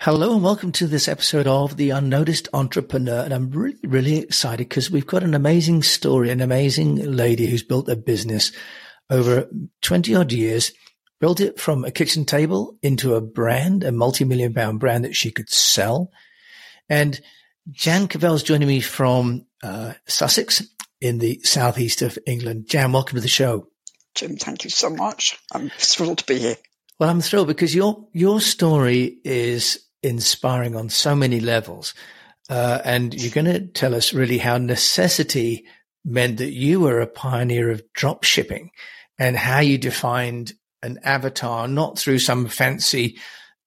Hello and welcome to this episode of The Unnoticed Entrepreneur. And I'm really, really excited because we've got an amazing story, an amazing lady who's built a business over 20 odd years, built it from a kitchen table into a brand, a multi-million pound brand that she could sell. And Jan Cavelle is joining me from uh, Sussex in the southeast of England. Jan, welcome to the show. Jim, thank you so much. I'm thrilled to be here. Well, I'm thrilled because your your story is inspiring on so many levels. Uh, and you're going to tell us really how necessity meant that you were a pioneer of drop shipping and how you defined an avatar, not through some fancy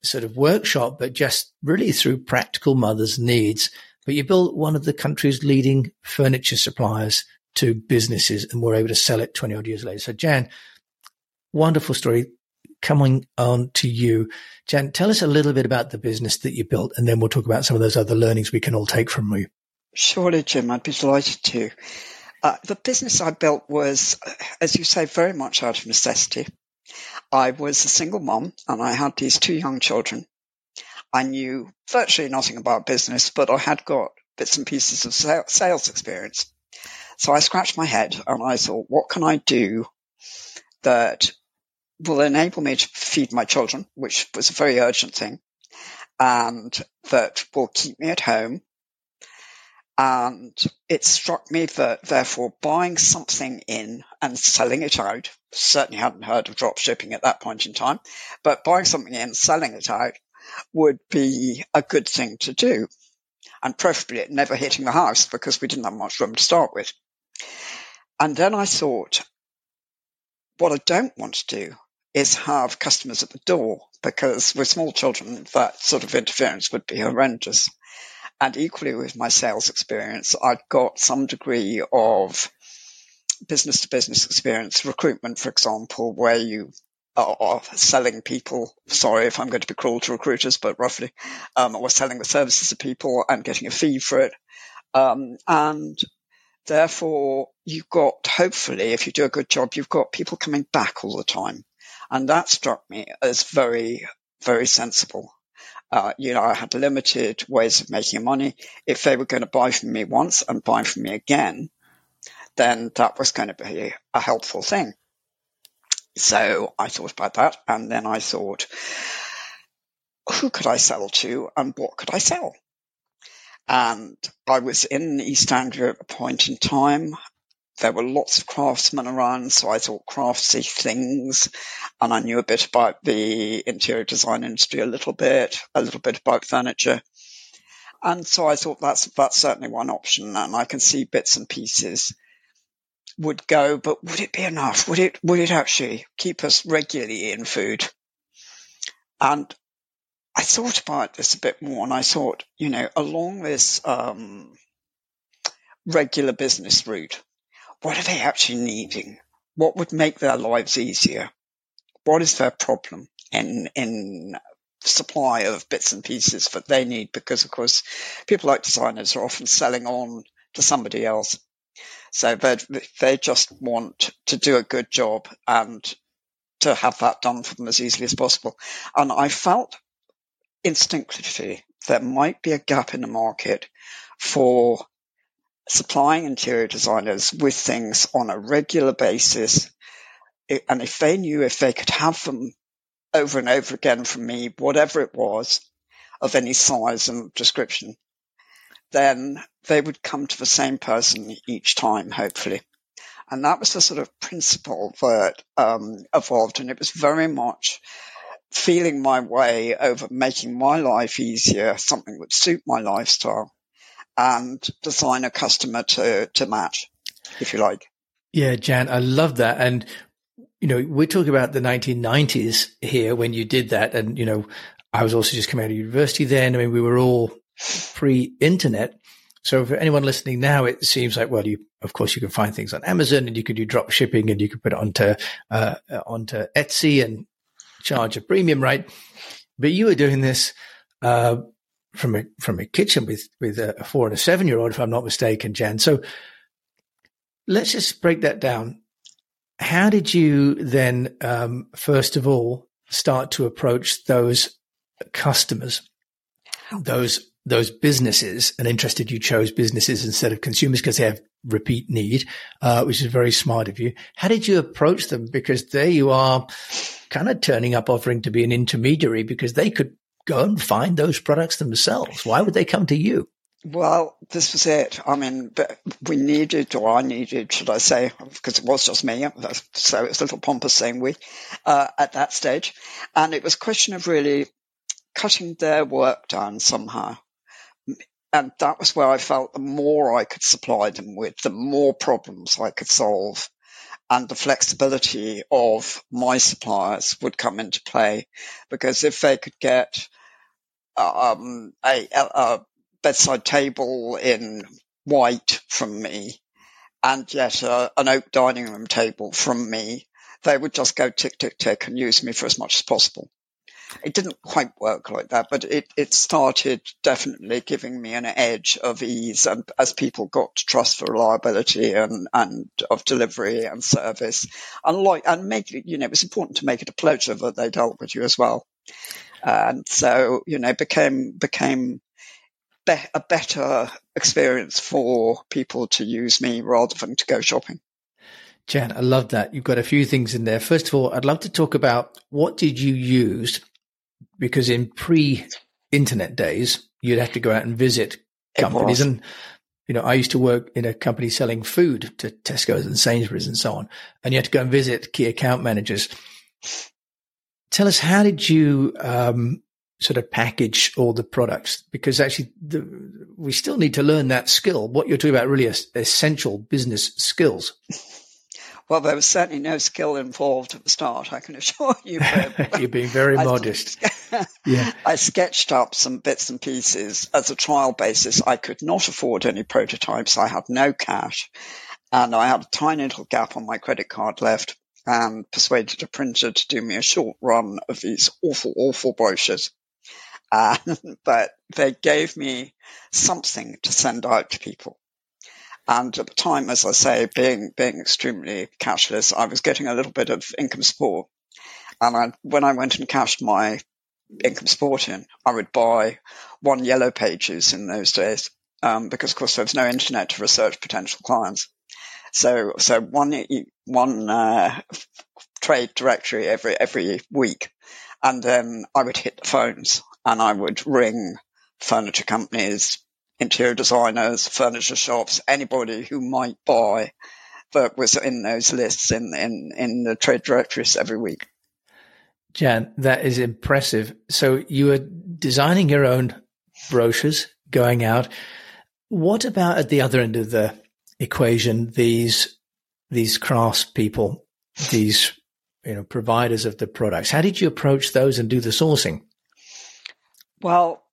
sort of workshop, but just really through practical mother's needs. But you built one of the country's leading furniture suppliers to businesses and were able to sell it 20 odd years later. So Jan, wonderful story coming on to you. Jan, tell us a little bit about the business that you built, and then we'll talk about some of those other learnings we can all take from you. Surely, Jim, I'd be delighted to. Uh, the business I built was, as you say, very much out of necessity. I was a single mom and I had these two young children. I knew virtually nothing about business, but I had got bits and pieces of sales experience. So I scratched my head and I thought, what can I do that will enable me to feed my children, which was a very urgent thing, and that will keep me at home. And it struck me that therefore buying something in and selling it out, certainly hadn't heard of drop shipping at that point in time, but buying something in, and selling it out would be a good thing to do. And preferably it never hitting the house because we didn't have much room to start with. And then I thought, what I don't want to do is have customers at the door because with small children, that sort of interference would be horrendous. And equally with my sales experience, I'd got some degree of business to business experience, recruitment, for example, where you are selling people. Sorry if I'm going to be cruel to recruiters, but roughly, um, or selling the services to people and getting a fee for it. Um, and therefore, you've got, hopefully, if you do a good job, you've got people coming back all the time. And that struck me as very, very sensible. Uh, you know, I had limited ways of making money. If they were going to buy from me once and buy from me again, then that was going to be a helpful thing. So I thought about that. And then I thought, who could I sell to and what could I sell? And I was in East Anglia at a point in time there were lots of craftsmen around, so I thought craftsy things, and I knew a bit about the interior design industry a little bit, a little bit about furniture. And so I thought that's that's certainly one option, and I can see bits and pieces would go, but would it be enough? Would it would it actually keep us regularly in food? And I thought about this a bit more, and I thought, you know, along this um, regular business route, what are they actually needing? What would make their lives easier? What is their problem in, in supply of bits and pieces that they need? Because of course, people like designers are often selling on to somebody else. So they just want to do a good job and to have that done for them as easily as possible. And I felt instinctively there might be a gap in the market for supplying interior designers with things on a regular basis. And if they knew if they could have them over and over again from me, whatever it was of any size and description, then they would come to the same person each time, hopefully. And that was the sort of principle that um, evolved. And it was very much feeling my way over making my life easier, something that suit my lifestyle and design a customer to, to match, if you like. Yeah, Jan, I love that. And, you know, we're talking about the 1990s here when you did that. And, you know, I was also just coming out of university then. I mean, we were all pre internet. So for anyone listening now, it seems like, well, you, of course, you can find things on Amazon and you can do drop shipping and you can put it onto, uh, onto Etsy and charge a premium, right? But you were doing this, uh, from a from a kitchen with with a four and a seven year old, if I'm not mistaken, Jan. So let's just break that down. How did you then, um, first of all, start to approach those customers? those those businesses and interested you chose businesses instead of consumers because they have repeat need, uh, which is very smart of you. How did you approach them? Because there you are kind of turning up offering to be an intermediary because they could go and find those products themselves. Why would they come to you? Well, this was it. I mean, we needed, or I needed, should I say, because it was just me, so it's a little pompous saying we, uh, at that stage. And it was a question of really cutting their work down somehow. And that was where I felt the more I could supply them with, the more problems I could solve. And the flexibility of my suppliers would come into play. Because if they could get um, a, a bedside table in white from me and yet an oak dining room table from me, they would just go tick, tick, tick and use me for as much as possible. It didn't quite work like that, but it, it started definitely giving me an edge of ease and as people got to trust for reliability and, and of delivery and service. And like, and make you know, it was important to make it a pleasure that they dealt with you as well. And so, you know, became, became be- a better experience for people to use me rather than to go shopping. Jan, I love that. You've got a few things in there. First of all, I'd love to talk about what did you use? Because in pre-internet days, you'd have to go out and visit companies. And, you know, I used to work in a company selling food to Tesco's and Sainsbury's and so on. And you had to go and visit key account managers. Tell us, how did you um, sort of package all the products because actually the, we still need to learn that skill. What you're talking about really is essential business skills. Well, there was certainly no skill involved at the start, I can assure you. You're being very modest. Yeah. I sketched up some bits and pieces as a trial basis. I could not afford any prototypes. I had no cash and I had a tiny little gap on my credit card left and persuaded a printer to do me a short run of these awful, awful brochures. Uh, but they gave me something to send out to people. And at the time, as I say, being being extremely cashless, I was getting a little bit of income support. And I, when I went and cashed my income support in, I would buy one yellow pages in those days, um, because of course there was no internet to research potential clients. So, so one one uh, trade directory every every week, and then I would hit the phones and I would ring furniture companies, interior designers, furniture shops, anybody who might buy that was in those lists in, in, in the trade directories every week. Jan, that is impressive. So you were designing your own brochures going out. What about at the other end of the equation, these, these crafts people, these, you know, providers of the products? How did you approach those and do the sourcing? Well,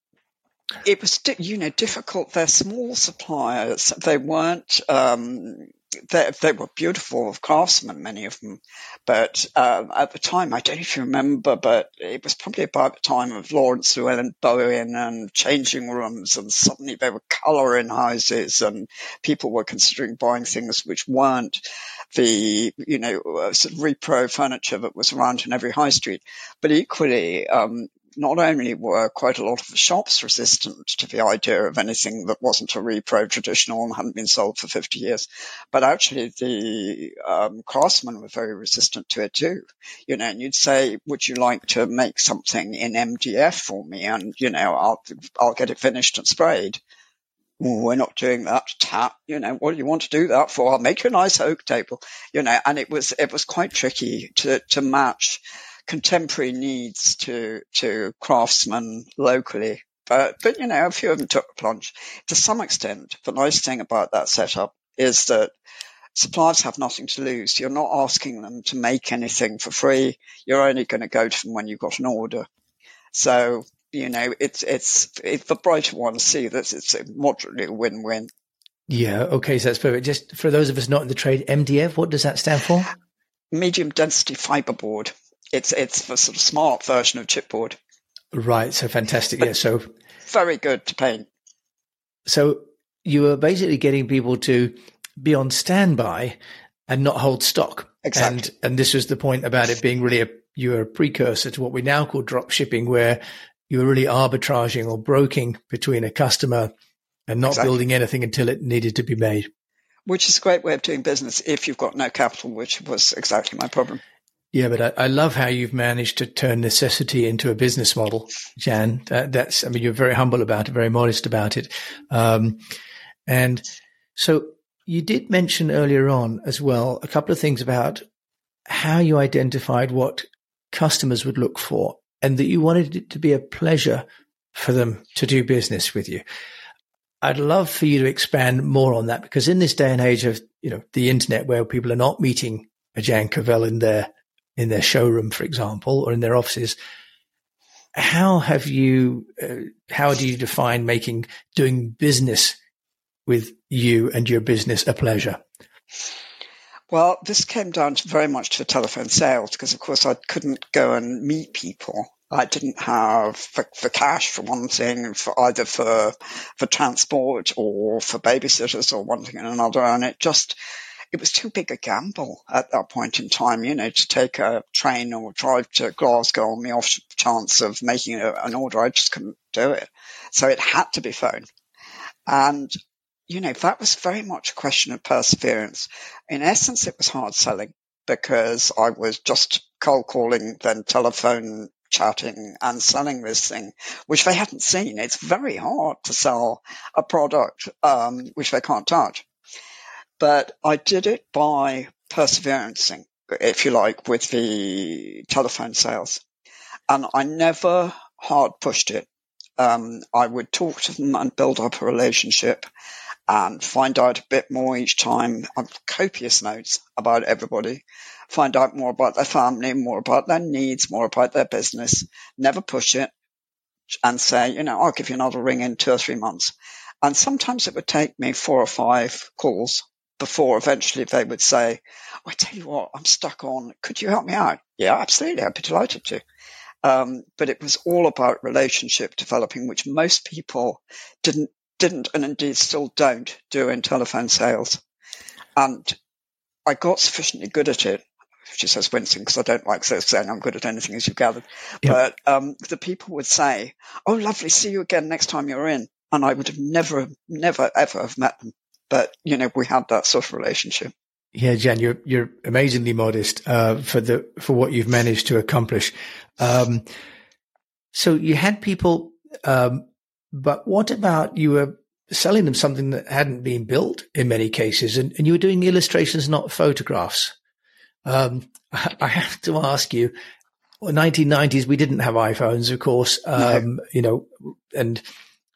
it was, you know, difficult. They're small suppliers. They weren't, um, they, they, were beautiful craftsmen, many of them. But um, at the time, I don't you remember, but it was probably about the time of Laurence Llewelyn-Bowen and changing rooms, and suddenly they were colouring houses, and people were considering buying things which weren't the, you know, uh, sort of repro furniture that was around in every high street. But equally, um, not only were quite a lot of the shops resistant to the idea of anything that wasn't a repro traditional and hadn't been sold for 50 years, but actually the um, craftsmen were very resistant to it too. You know, and you'd say, would you like to make something in MDF for me? And, you know, I'll, I'll get it finished and sprayed. we're not doing that. Tap, you know, what do you want to do that for? I'll make you a nice oak table, you know, and it was, it was quite tricky to, to match contemporary needs to to craftsmen locally. But but you know, a few of them took the plunge. To some extent, the nice thing about that setup is that suppliers have nothing to lose. You're not asking them to make anything for free. You're only going to go to them when you've got an order. So you know, it's it's it's the brighter ones see that it's a moderately a win-win. Yeah. Okay. So that's perfect. Just for those of us not in the trade, MDF, what does that stand for? Medium density fiberboard it's it's a sort of smart version of chipboard. Right. So fantastic. But yeah. So very good to paint. So you were basically getting people to be on standby and not hold stock. Exactly. And, and this was the point about it being really a, you were a precursor to what we now call drop shipping, where you were really arbitraging or broking between a customer and not exactly. building anything until it needed to be made. Which is a great way of doing business if you've got no capital, which was exactly my problem. Yeah, but I, I love how you've managed to turn necessity into a business model, Jan. That, that's, I mean, you're very humble about it, very modest about it. Um, and so you did mention earlier on as well a couple of things about how you identified what customers would look for and that you wanted it to be a pleasure for them to do business with you. I'd love for you to expand more on that because in this day and age of, you know, the internet where people are not meeting a Jan Cavelle in their, in their showroom, for example, or in their offices, how have you, uh, how do you define making, doing business with you and your business a pleasure? Well, this came down to very much to telephone sales because, of course, I couldn't go and meet people. I didn't have for, for cash for one thing, for either for for transport or for babysitters or one thing and another, and it just it was too big a gamble at that point in time, you know, to take a train or drive to Glasgow on the off chance of making a, an order. I just couldn't do it, so it had to be phone, and you know, that was very much a question of perseverance. In essence, it was hard selling because I was just cold calling, then telephone chatting and selling this thing, which they hadn't seen. It's very hard to sell a product um, which they can't touch. But I did it by perseverancing, if you like, with the telephone sales. And I never hard pushed it. Um, I would talk to them and build up a relationship and find out a bit more each time. I've copious notes about everybody. Find out more about their family, more about their needs, more about their business. Never push it and say, you know, I'll give you another ring in two or three months. And sometimes it would take me four or five calls before eventually they would say, I tell you what, I'm stuck on. Could you help me out? Yeah, absolutely. I'd be delighted to. Um, but it was all about relationship developing, which most people didn't didn't and indeed still don't do in telephone sales. And I got sufficiently good at it. She says wincing because I don't like saying I'm good at anything, as you've gathered. Yep. But um, the people would say, "Oh, lovely, see you again next time you're in," and I would have never, never, ever have met them. But you know, we had that sort of relationship. Yeah, Jen, you're you're amazingly modest uh, for the for what you've managed to accomplish. Um, so you had people um, but what about you were selling them something that hadn't been built in many cases and, and you were doing illustrations, not photographs? Um, I have to ask you, well, 1990s, we didn't have iPhones, of course, um, no. you know, and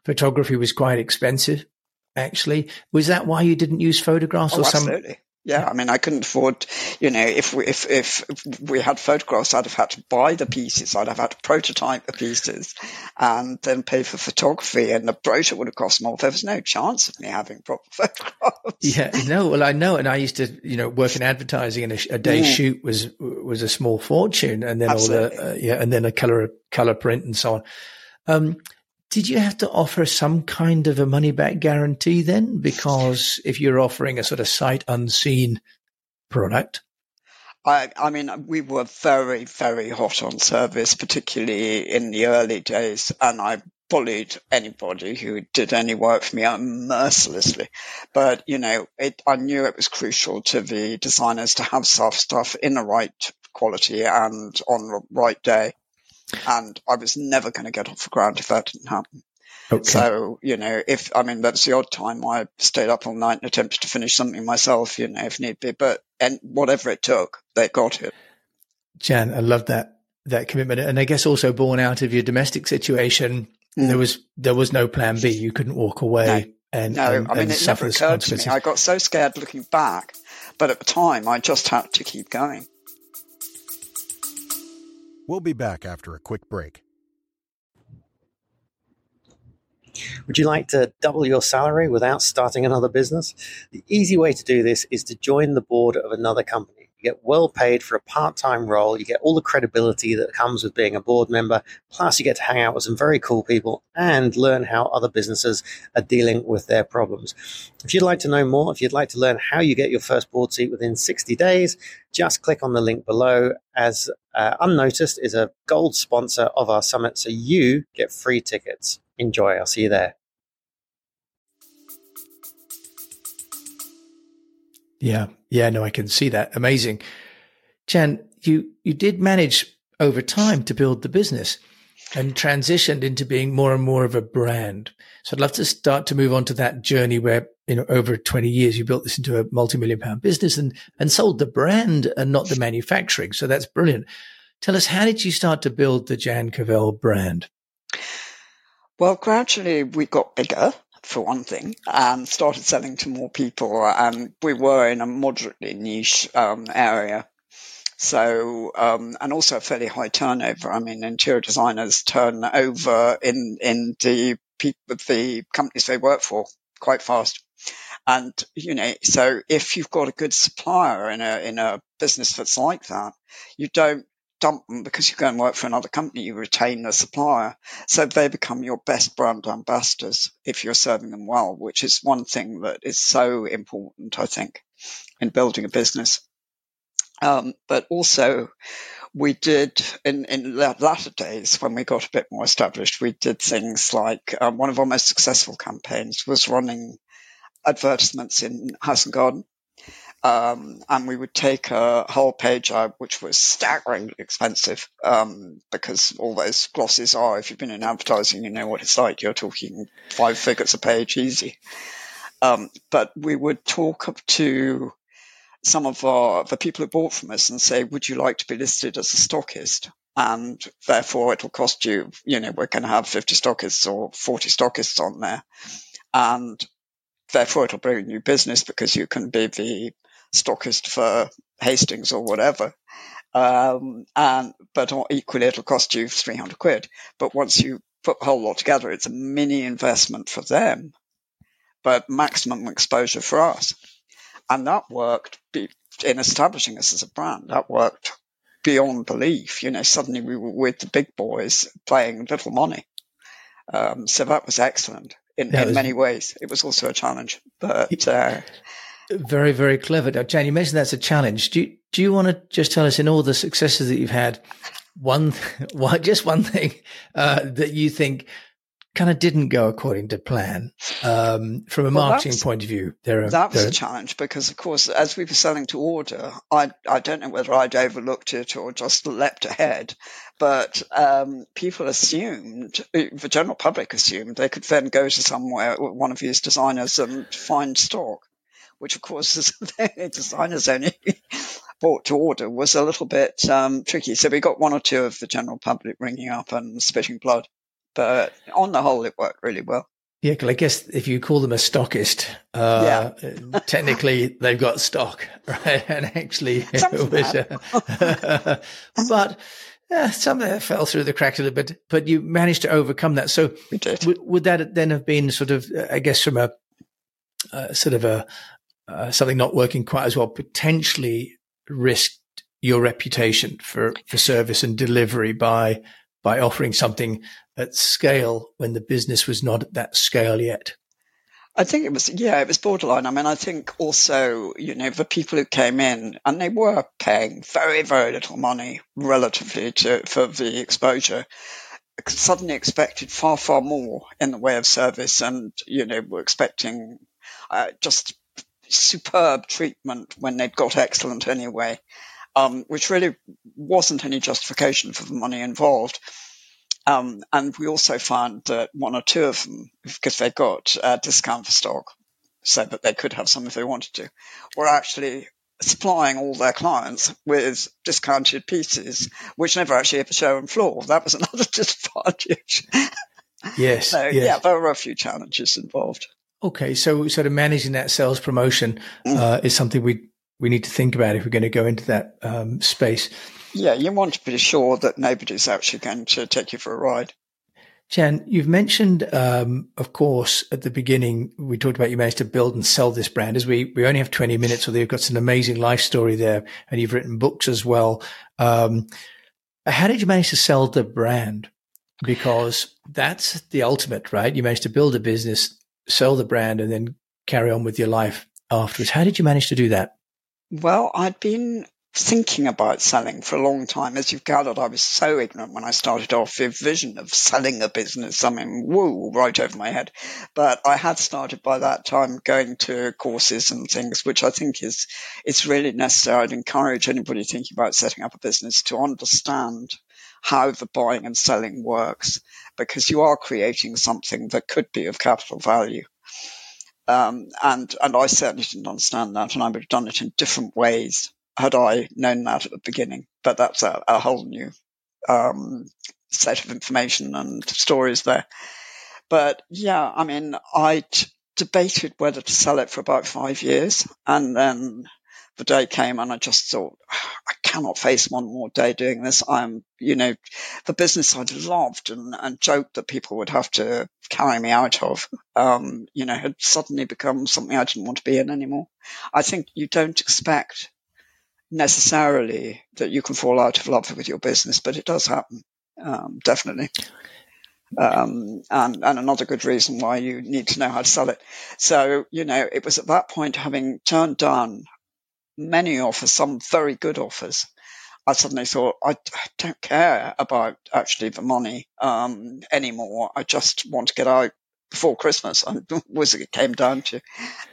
photography was quite expensive. Actually, was that why you didn't use photographs oh, or something? Absolutely. Yeah, I mean, I couldn't afford, you know, if we, if, if we had photographs, I'd have had to buy the pieces. I'd have had to prototype the pieces and then pay for photography and the brochure would have cost more. There was no chance of me having proper photographs. Yeah, no, well, I know. And I used to, you know, work in advertising and a, a day mm. shoot was, was a small fortune and then Absolutely. all the, uh, yeah, and then a color, color print and so on. Um, did you have to offer some kind of a money back guarantee then? Because if you're offering a sort of sight unseen product. I, I mean, we were very, very hot on service, particularly in the early days, and I bullied anybody who did any work for me mercilessly. But, you know, it, I knew it was crucial to the designers to have soft stuff in the right quality and on the right day and I was never going to get off the ground if that didn't happen. Okay. So, you know, if, I mean, that's the odd time I stayed up all night and attempted to finish something myself, you know, if need be, but, and whatever it took, they got it. Jan, I love that, that commitment. And I guess also born out of your domestic situation, mm. there was, there was no plan B. You couldn't walk away. No. And, no, and, I mean, it never occurred to me. I got so scared looking back, but at the time I just had to keep going. We'll be back after a quick break. Would you like to double your salary without starting another business? The easy way to do this is to join the board of another company. You get well paid for a part time role. You get all the credibility that comes with being a board member. Plus, you get to hang out with some very cool people and learn how other businesses are dealing with their problems. If you'd like to know more, if you'd like to learn how you get your first board seat within 60 days, just click on the link below as uh, Unnoticed is a gold sponsor of our summit. So you get free tickets. Enjoy. I'll see you there. Yeah, yeah, no, I can see that. Amazing, Jan. You you did manage over time to build the business and transitioned into being more and more of a brand. So I'd love to start to move on to that journey where you know over 20 years you built this into a multi-million pound business and and sold the brand and not the manufacturing. So that's brilliant. Tell us how did you start to build the Jan Cavelle brand? Well, gradually we got bigger for one thing, and started selling to more people. And we were in a moderately niche um, area. So, um, and also a fairly high turnover. I mean, interior designers turn over in, in the, the companies they work for quite fast. And, you know, so if you've got a good supplier in a, in a business that's like that, you don't dump them because you go and work for another company, you retain the supplier. So they become your best brand ambassadors if you're serving them well, which is one thing that is so important, I think, in building a business. Um, but also, we did in, in the latter days when we got a bit more established, we did things like um, one of our most successful campaigns was running advertisements in House and Garden. Um, and we would take a whole page out, which was staggeringly expensive, um, because all those glosses are, if you've been in advertising, you know what it's like. You're talking five figures a page easy. Um, but we would talk up to some of our, the people who bought from us and say, would you like to be listed as a stockist? And therefore it'll cost you, you know, we're going to have 50 stockists or 40 stockists on there. And therefore it'll bring you business because you can be the stockist for Hastings or whatever. Um, and, but equally it'll cost you 300 quid. But once you put the whole lot together, it's a mini investment for them, but maximum exposure for us. And that worked in establishing us as a brand. That worked beyond belief. You know, suddenly we were with the big boys playing little money. Um, so that was excellent in, in was, many ways. It was also a challenge, but, uh, very, very clever. Now, Jan, you mentioned that's a challenge. Do you, do you want to just tell us in all the successes that you've had, one, just one thing uh, that you think kind of didn't go according to plan um, from a well, marketing point of view? There are, that was a challenge because, of course, as we were selling to order, I I don't know whether I'd overlooked it or just leapt ahead, but um, people assumed, the general public assumed, they could then go to somewhere, one of these designers, and find stock which of course is designers only bought to order, was a little bit um, tricky. So we got one or two of the general public ringing up and spitting blood. But on the whole, it worked really well. Yeah, because I guess if you call them a stockist, uh, yeah. technically they've got stock, right? And actually, was, uh, but yeah, some of that fell through the cracks a little bit, but you managed to overcome that. So, w- would that then have been sort of, I guess, from a uh, sort of a, uh, something not working quite as well potentially risked your reputation for, for service and delivery by by offering something at scale when the business was not at that scale yet. I think it was, yeah, it was borderline. I mean, I think also, you know, the people who came in and they were paying very, very little money relatively to, for the exposure, suddenly expected far, far more in the way of service and, you know, were expecting uh, just superb treatment when they'd got excellent anyway, um, which really wasn't any justification for the money involved. Um, and we also found that one or two of them, because they got a discount for stock, so that they could have some if they wanted to, were actually supplying all their clients with discounted pieces, which never actually hit the showroom floor. That was another disadvantage. Yes, so, yes. Yeah, there were a few challenges involved. Okay, so sort of managing that sales promotion mm. uh, is something we we need to think about if we're going to go into that um, space. Yeah, you want to be sure that nobody's actually going to take you for a ride. Jan, you've mentioned, um, of course, at the beginning, we talked about you managed to build and sell this brand. As we, we only have 20 minutes, although you've got an amazing life story there and you've written books as well. Um, how did you manage to sell the brand? Because that's the ultimate, right? You managed to build a business, sell the brand, and then carry on with your life afterwards. How did you manage to do that? Well, I'd been thinking about selling for a long time. As you've gathered, I was so ignorant when I started off. The vision of selling a business, I mean, woo, right over my head. But I had started by that time going to courses and things, which I think is is really necessary. I'd encourage anybody thinking about setting up a business to understand how the buying and selling works, because you are creating something that could be of capital value. Um, and and I certainly didn't understand that, and I would have done it in different ways had I known that at the beginning. But that's a, a whole new um, set of information and stories there. But yeah, I mean, I debated whether to sell it for about five years, and then the day came, and I just thought, I cannot face one more day doing this. I'm, you know, the business I'd loved and, and joked that people would have to carry me out of, um, you know, had suddenly become something I didn't want to be in anymore. I think you don't expect necessarily that you can fall out of love with your business, but it does happen, um, definitely. Um, and, and another good reason why you need to know how to sell it. So, you know, it was at that point, having turned down many offers, some very good offers, I suddenly thought, I, don't care about actually the money um, anymore. I just want to get out before Christmas. And was it came down to,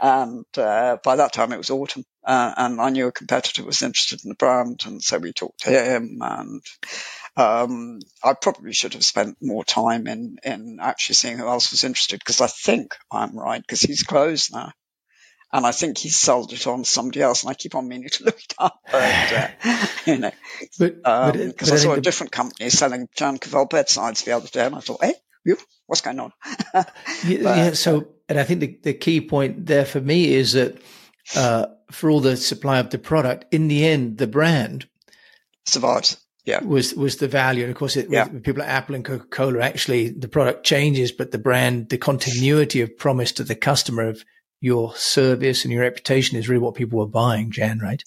and uh, by that time it was autumn, uh, and I knew a competitor was interested in the brand, and so we talked to him. And um, I probably should have spent more time in in actually seeing who else was interested because I think I'm right because he's closed now. And I think he sold it on somebody else, and I keep on meaning to look it up, but uh, you know, because um, I saw a the... different company selling Jan Cavelle bedsides the other day, and I thought, hey, you, what's going on? yeah, but, yeah, so, and I think the, the key point there for me is that uh, for all the supply of the product, in the end, the brand survives. Yeah, was was the value, and of course, it, yeah. with people like Apple and Coca Cola, actually, the product changes, but the brand, the continuity of promise to the customer of your service and your reputation is really what people were buying, Jan, right?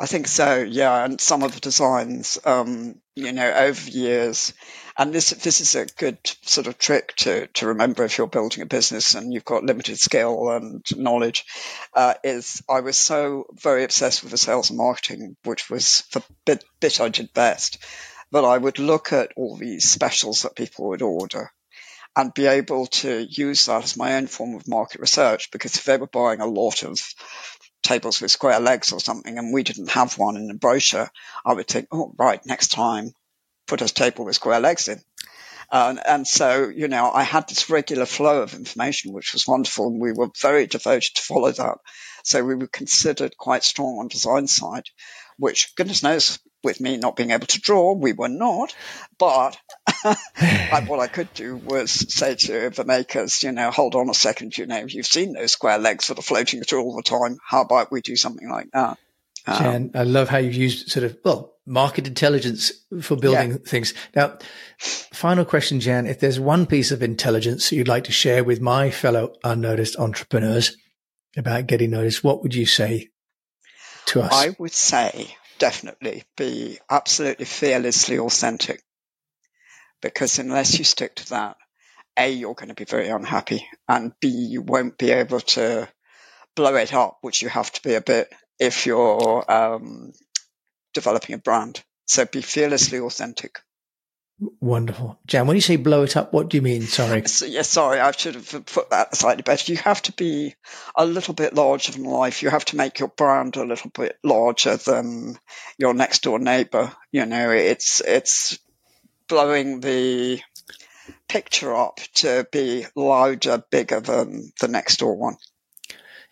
I think so, yeah. And some of the designs, um, you know, over years, and this this is a good sort of trick to to remember if you're building a business and you've got limited skill and knowledge. Uh, is I was so very obsessed with the sales and marketing, which was the bit, bit I did best, but I would look at all these specials that people would order and be able to use that as my own form of market research because if they were buying a lot of tables with square legs or something, and we didn't have one in the brochure, I would think, oh, right, next time, put a table with square legs in. And so, you know, I had this regular flow of information, which was wonderful, and we were very devoted to follow that. So we were considered quite strong on design side, which goodness knows with me not being able to draw, we were not. But I, what I could do was say to the makers, you know, hold on a second, you know, you've seen those square legs that are floating through all the time. How about we do something like that? Um, Jan, I love how you've used sort of, well, market intelligence for building yeah. things. Now, final question, Jan, if there's one piece of intelligence you'd like to share with my fellow unnoticed entrepreneurs about getting noticed, what would you say to us? I would say definitely be absolutely fearlessly authentic. Because unless you stick to that, A, you're going to be very unhappy, and B, you won't be able to blow it up, which you have to be a bit if you're um, developing a brand. So be fearlessly authentic. Wonderful. Jan, when you say blow it up, what do you mean? Sorry. So, yeah, sorry, I should have put that slightly better. You have to be a little bit larger than life. You have to make your brand a little bit larger than your next door neighbor. You know, it's, it's blowing the picture up to be louder, bigger than the next door one.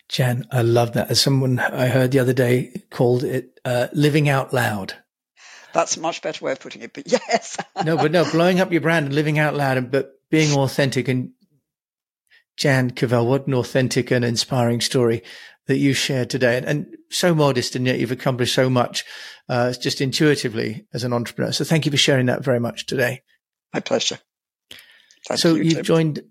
Jan, I love that. As someone I heard the other day called it uh, living out loud. That's a much better way of putting it, but yes. no, but no, blowing up your brand and living out loud, and, but being authentic. And Jan Cavelle, what an authentic and inspiring story that you shared today. And, and so modest, and yet you've accomplished so much uh, just intuitively as an entrepreneur. So thank you for sharing that very much today. My pleasure. Thank so you, you've joined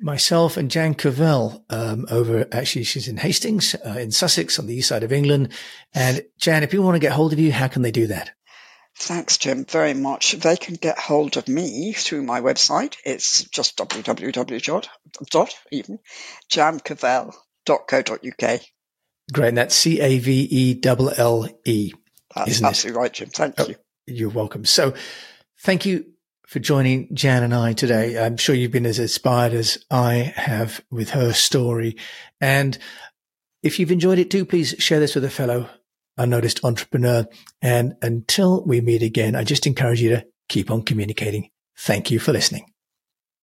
myself and Jan Cavelle um, over. Actually, she's in Hastings, uh, in Sussex, on the east side of England. And Jan, if people want to get hold of you, how can they do that? Thanks, Jim, very much. They can get hold of me through my website. It's just www. dot even jancavelle.co.uk. Great. And that's C A V E L L E. That's Isn't it? absolutely right, Jim. Thank Oh. you. You're welcome. So thank you for joining Jan and I today. I'm sure you've been as inspired as I have with her story. And if you've enjoyed it do please share this with a fellow unnoticed entrepreneur. And until we meet again, I just encourage you to keep on communicating. Thank you for listening.